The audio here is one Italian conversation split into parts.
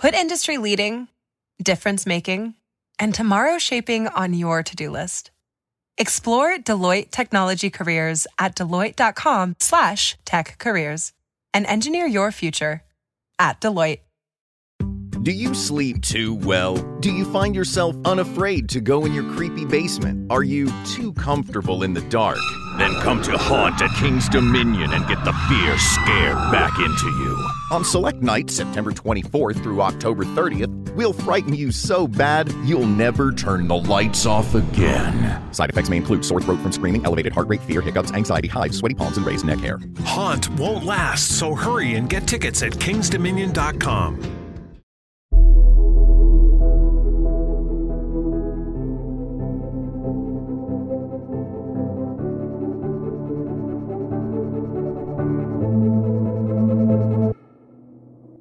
Put industry leading, difference making, and tomorrow shaping on your to-do list. Explore Deloitte Technology Careers at deloitte.com slash tech careers and engineer your future at Deloitte. Do you sleep too well? Do you find yourself unafraid to go in your creepy basement? Are you too comfortable in the dark? Then come to Haunt at King's Dominion and get the fear scared back into you. On select nights, September 24th through October 30th, we'll frighten you so bad you'll never turn the lights off again. Side effects may include sore throat from screaming, elevated heart rate, fear, hiccups, anxiety, hives, sweaty palms, and raised neck hair. Haunt won't last, so hurry and get tickets at kingsdominion.com.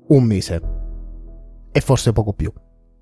un mese. E forse poco più.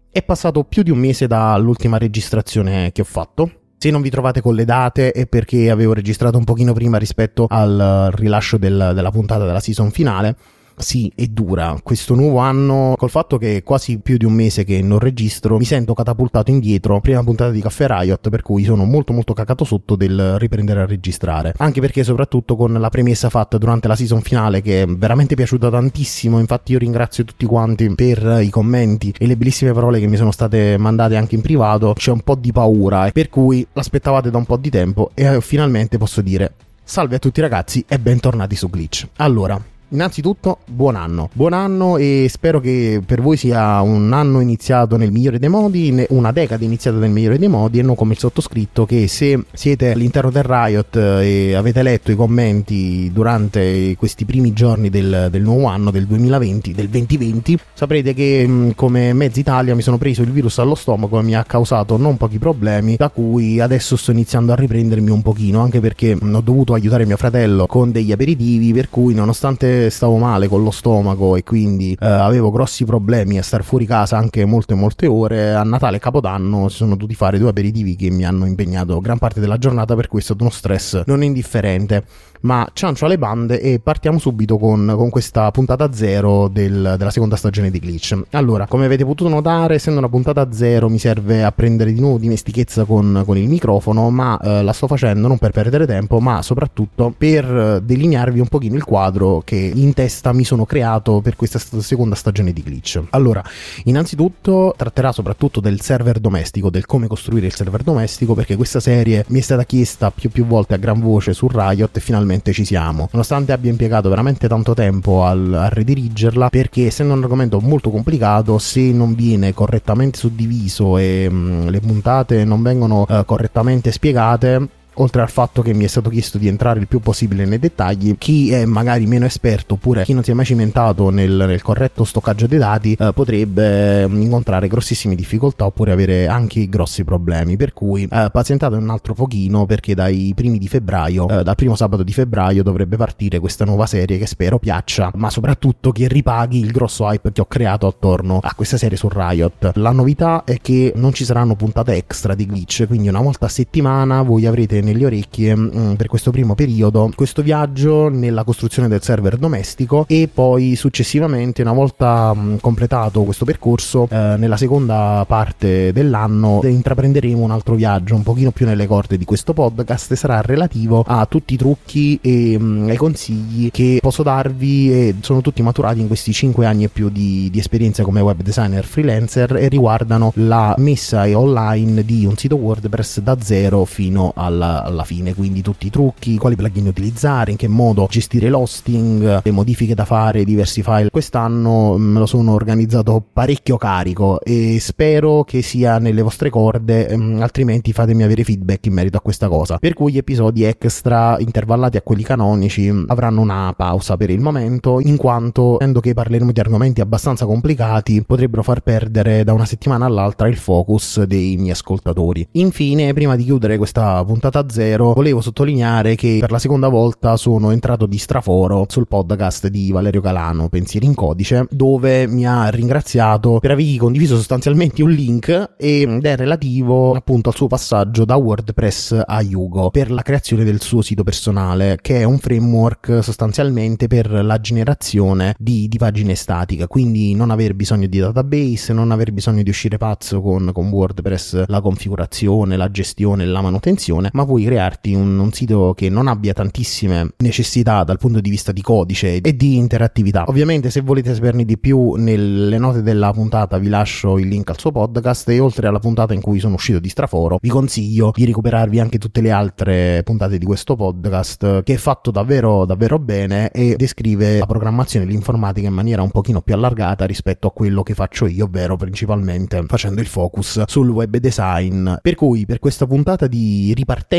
È passato più di un mese dall'ultima registrazione che ho fatto. Se non vi trovate con le date è perché avevo registrato un pochino prima rispetto al rilascio del, della puntata della season finale sì, è dura. Questo nuovo anno, col fatto che è quasi più di un mese che non registro, mi sento catapultato indietro. Prima puntata di Caffè Riot, per cui sono molto molto cacato sotto del riprendere a registrare. Anche perché, soprattutto con la premessa fatta durante la season finale, che è veramente piaciuta tantissimo. Infatti, io ringrazio tutti quanti per i commenti e le bellissime parole che mi sono state mandate anche in privato. C'è un po' di paura, per cui l'aspettavate da un po' di tempo e finalmente posso dire. Salve a tutti ragazzi e bentornati su Glitch. Allora, Innanzitutto, buon anno. Buon anno e spero che per voi sia un anno iniziato nel migliore dei modi, una decade iniziata nel migliore dei modi e non come il sottoscritto che se siete all'interno del Riot e avete letto i commenti durante questi primi giorni del, del nuovo anno, del 2020, del 2020, saprete che come mezza Italia mi sono preso il virus allo stomaco e mi ha causato non pochi problemi, da cui adesso sto iniziando a riprendermi un pochino, anche perché ho dovuto aiutare mio fratello con degli aperitivi, per cui nonostante stavo male con lo stomaco e quindi eh, avevo grossi problemi a star fuori casa anche molte molte ore, a Natale e Capodanno si sono dovuti fare due aperitivi che mi hanno impegnato gran parte della giornata per è stato uno stress non indifferente ma ciancio alle bande e partiamo subito con, con questa puntata zero del, della seconda stagione di Glitch. Allora, come avete potuto notare, essendo una puntata zero mi serve a prendere di nuovo dimestichezza con, con il microfono, ma eh, la sto facendo non per perdere tempo, ma soprattutto per delinearvi un pochino il quadro che in testa mi sono creato per questa seconda stagione di Glitch. Allora, innanzitutto tratterà soprattutto del server domestico, del come costruire il server domestico, perché questa serie mi è stata chiesta più più volte a gran voce su Riot e finalmente ci siamo. Nonostante abbia impiegato veramente tanto tempo al, a redirigerla, perché essendo un argomento molto complicato, se non viene correttamente suddiviso e mh, mm, le puntate non vengono uh, correttamente spiegate, oltre al fatto che mi è stato chiesto di entrare il più possibile nei dettagli, chi è magari meno esperto oppure chi non si è mai cimentato nel, nel corretto stoccaggio dei dati eh, potrebbe mm, incontrare grossissime difficoltà oppure avere anche grossi problemi. Per cui eh, pazientate un altro pochino perché dai primi di febbraio, eh, dal primo sabato di febbraio dovrebbe partire questa nuova serie che spero piaccia, ma soprattutto che ripaghi il grosso hype che ho creato attorno a questa serie su Riot. La novità è che non ci saranno puntate extra di glitch, quindi una volta a settimana voi avrete nelle orecchie mh, mm, per questo primo periodo questo viaggio nella costruzione del server domestico e poi successivamente una volta mh, mm, completato questo percorso eh, nella seconda parte dell'anno intraprenderemo un altro viaggio un pochino più nelle corde di questo podcast. Sarà relativo a tutti i trucchi e mh, mm, ai consigli che posso darvi e sono tutti maturati in questi 5 anni e più di, di esperienza come web designer freelancer e riguardano la messa online di un sito WordPress da zero fino alla alla fine, quindi tutti i trucchi, quali plugin utilizzare, in che modo gestire l'hosting, le modifiche da fare, diversi file. Quest'anno me lo sono organizzato parecchio carico e spero che sia nelle vostre corde, ehm, altrimenti fatemi avere feedback in merito a questa cosa. Per cui gli episodi extra intervallati a quelli canonici avranno una pausa per il momento, in quanto, essendo che parleremo di argomenti abbastanza complicati, potrebbero far perdere da una settimana all'altra il focus dei miei ascoltatori. Infine, prima di chiudere questa puntata da zero, volevo sottolineare che per la seconda volta sono entrato di straforo sul podcast di Valerio Calano, Pensieri in codice, dove mi ha ringraziato per avergli condiviso sostanzialmente un link ed è relativo appunto al suo passaggio da WordPress a Yugo per la creazione del suo sito personale, che è un framework sostanzialmente per la generazione di, di pagine statiche, quindi non aver bisogno di database, non aver bisogno di uscire pazzo con, con WordPress, la configurazione, la gestione, la manutenzione, ma puoi crearti un, un sito che non abbia tantissime necessità dal punto di vista di codice e di interattività. Ovviamente se volete saperne di più nelle note della puntata vi lascio il link al suo podcast e oltre alla puntata in cui sono uscito di straforo vi consiglio di recuperarvi anche tutte le altre puntate di questo podcast che è fatto davvero davvero bene e descrive la programmazione e l'informatica in maniera un pochino più allargata rispetto a quello che faccio io, ovvero principalmente facendo il focus sul web design. Per cui per questa puntata di ripartenza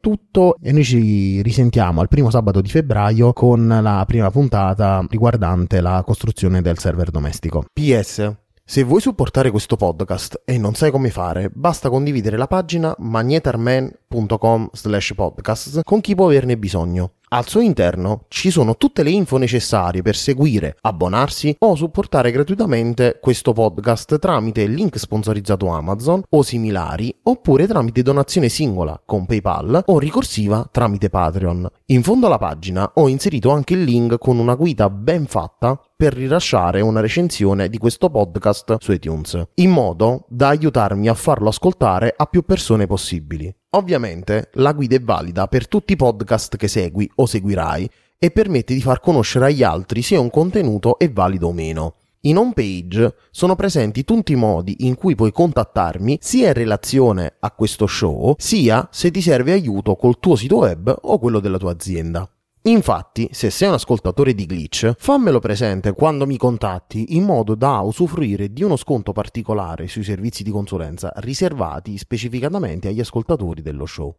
tutto e noi ci risentiamo al primo sabato di febbraio con la prima puntata riguardante la costruzione del server domestico. PS se vuoi supportare questo podcast e non sai come fare, basta condividere la pagina magnetarman.com slash podcast con chi può averne bisogno. Al suo interno ci sono tutte le info necessarie per seguire, abbonarsi o supportare gratuitamente questo podcast tramite link sponsorizzato Amazon o similari oppure tramite donazione singola con PayPal o ricorsiva tramite Patreon. In fondo alla pagina ho inserito anche il link con una guida ben fatta per rilasciare una recensione di questo podcast su iTunes, in modo da aiutarmi a farlo ascoltare a più persone possibili. Ovviamente la guida è valida per tutti i podcast che segui o seguirai e permette di far conoscere agli altri se un contenuto è valido o meno. In home page sono presenti tutti i modi in cui puoi contattarmi sia in relazione a questo show, sia se ti serve aiuto col tuo sito web o quello della tua azienda. Infatti, se sei un ascoltatore di Glitch, fammelo presente quando mi contatti in modo da usufruire di uno sconto particolare sui servizi di consulenza riservati specificatamente agli ascoltatori dello show.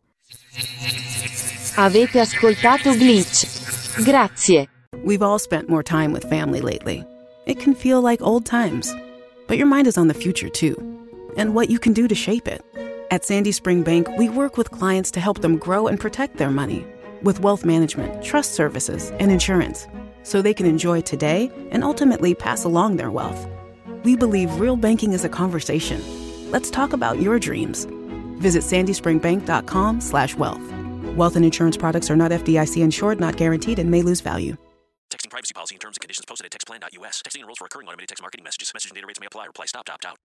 Avete ascoltato Glitch. Grazie. We've all spent more time with family lately. It can feel like old times, but your mind is on the future too, and what you can do to shape it. At Sandy Spring Bank, we work with clients to help them grow and protect their money with wealth management, trust services, and insurance so they can enjoy today and ultimately pass along their wealth. We believe real banking is a conversation. Let's talk about your dreams. Visit sandyspringbank.com/wealth. Wealth and insurance products are not FDIC insured, not guaranteed, and may lose value. Texting privacy policy and terms and conditions posted at textplan.us. Texting enrolls for recurring automated text marketing messages. Message and data rates may apply. Reply stop to opt out.